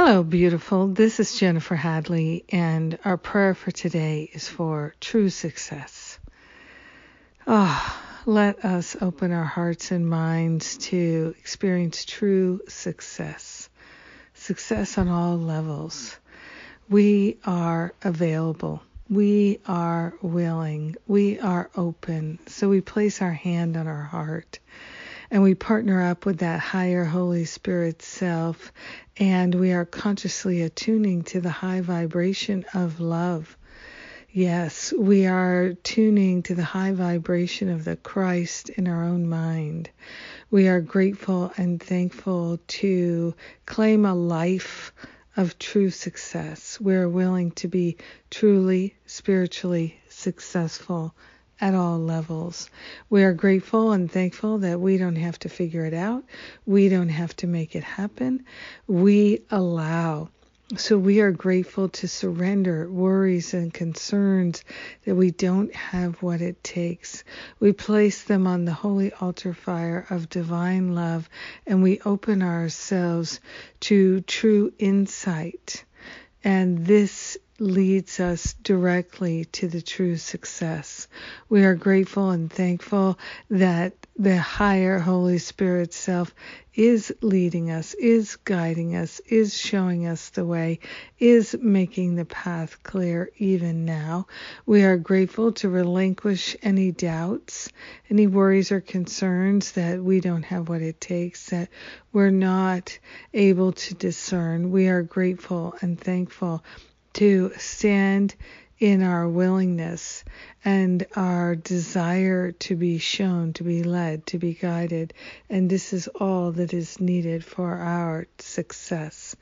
Hello, beautiful. This is Jennifer Hadley, and our prayer for today is for true success. Ah, oh, let us open our hearts and minds to experience true success. Success on all levels. We are available. We are willing. We are open. So we place our hand on our heart and we partner up with that higher Holy Spirit self, and we are consciously attuning to the high vibration of love. Yes, we are tuning to the high vibration of the Christ in our own mind. We are grateful and thankful to claim a life of true success. We're willing to be truly spiritually successful at all levels. We are grateful and thankful that we don't have to figure it out. We don't have to make it happen. We allow. So we are grateful to surrender worries and concerns that we don't have what it takes. We place them on the holy altar fire of divine love and we open ourselves to true insight. And this leads us directly to the true success. We are grateful and thankful that the higher Holy Spirit self is leading us, is guiding us, is showing us the way, is making the path clear even now. We are grateful to relinquish any doubts, any worries or concerns that we don't have what it takes, that we're not able to discern. We are grateful and thankful to stand in our willingness and our desire to be shown, to be led, to be guided. And this is all that is needed for our success.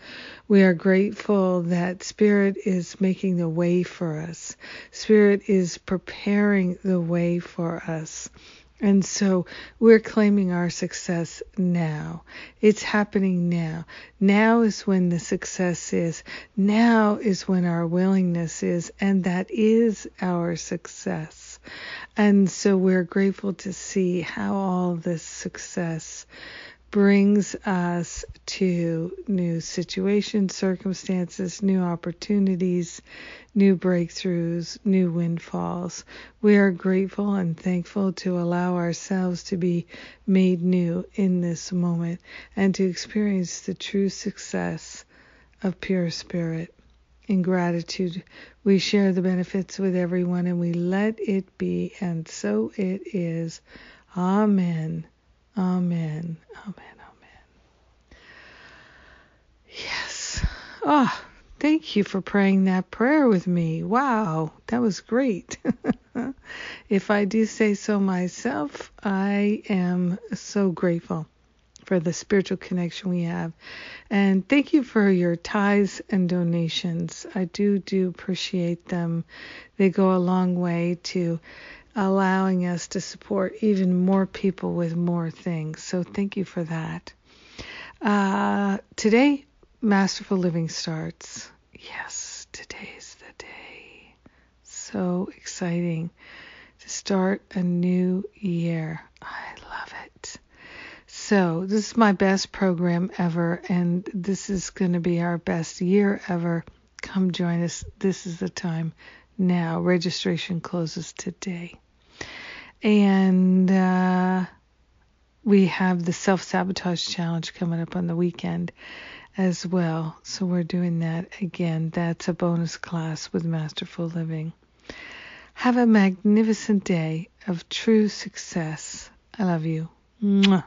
We are grateful that Spirit is making the way for us, Spirit is preparing the way for us. And so we're claiming our success now. It's happening now. Now is when the success is. Now is when our willingness is. And that is our success. And so we're grateful to see how all this success brings us to new situations, circumstances, new opportunities, new breakthroughs, new windfalls. We are grateful and thankful to allow ourselves to be made new in this moment and to experience the true success of pure spirit. In gratitude, we share the benefits with everyone and we let it be, and so it is. Amen. Amen. Amen. Amen. Yes. Ah, oh, thank you for praying that prayer with me. Wow, that was great. if I do say so myself, I am so grateful for the spiritual connection we have. And thank you for your tithes and donations. I do do appreciate them. They go a long way to allowing us to support even more people with more things. So thank you for that. Uh, today, Masterful Living starts. Yes, today's the day. So exciting to start a new year. I love it. So, this is my best program ever, and this is going to be our best year ever. Come join us. This is the time now. Registration closes today. And uh, we have the self sabotage challenge coming up on the weekend as well. So we're doing that again. That's a bonus class with Masterful Living. Have a magnificent day of true success. I love you. Mwah.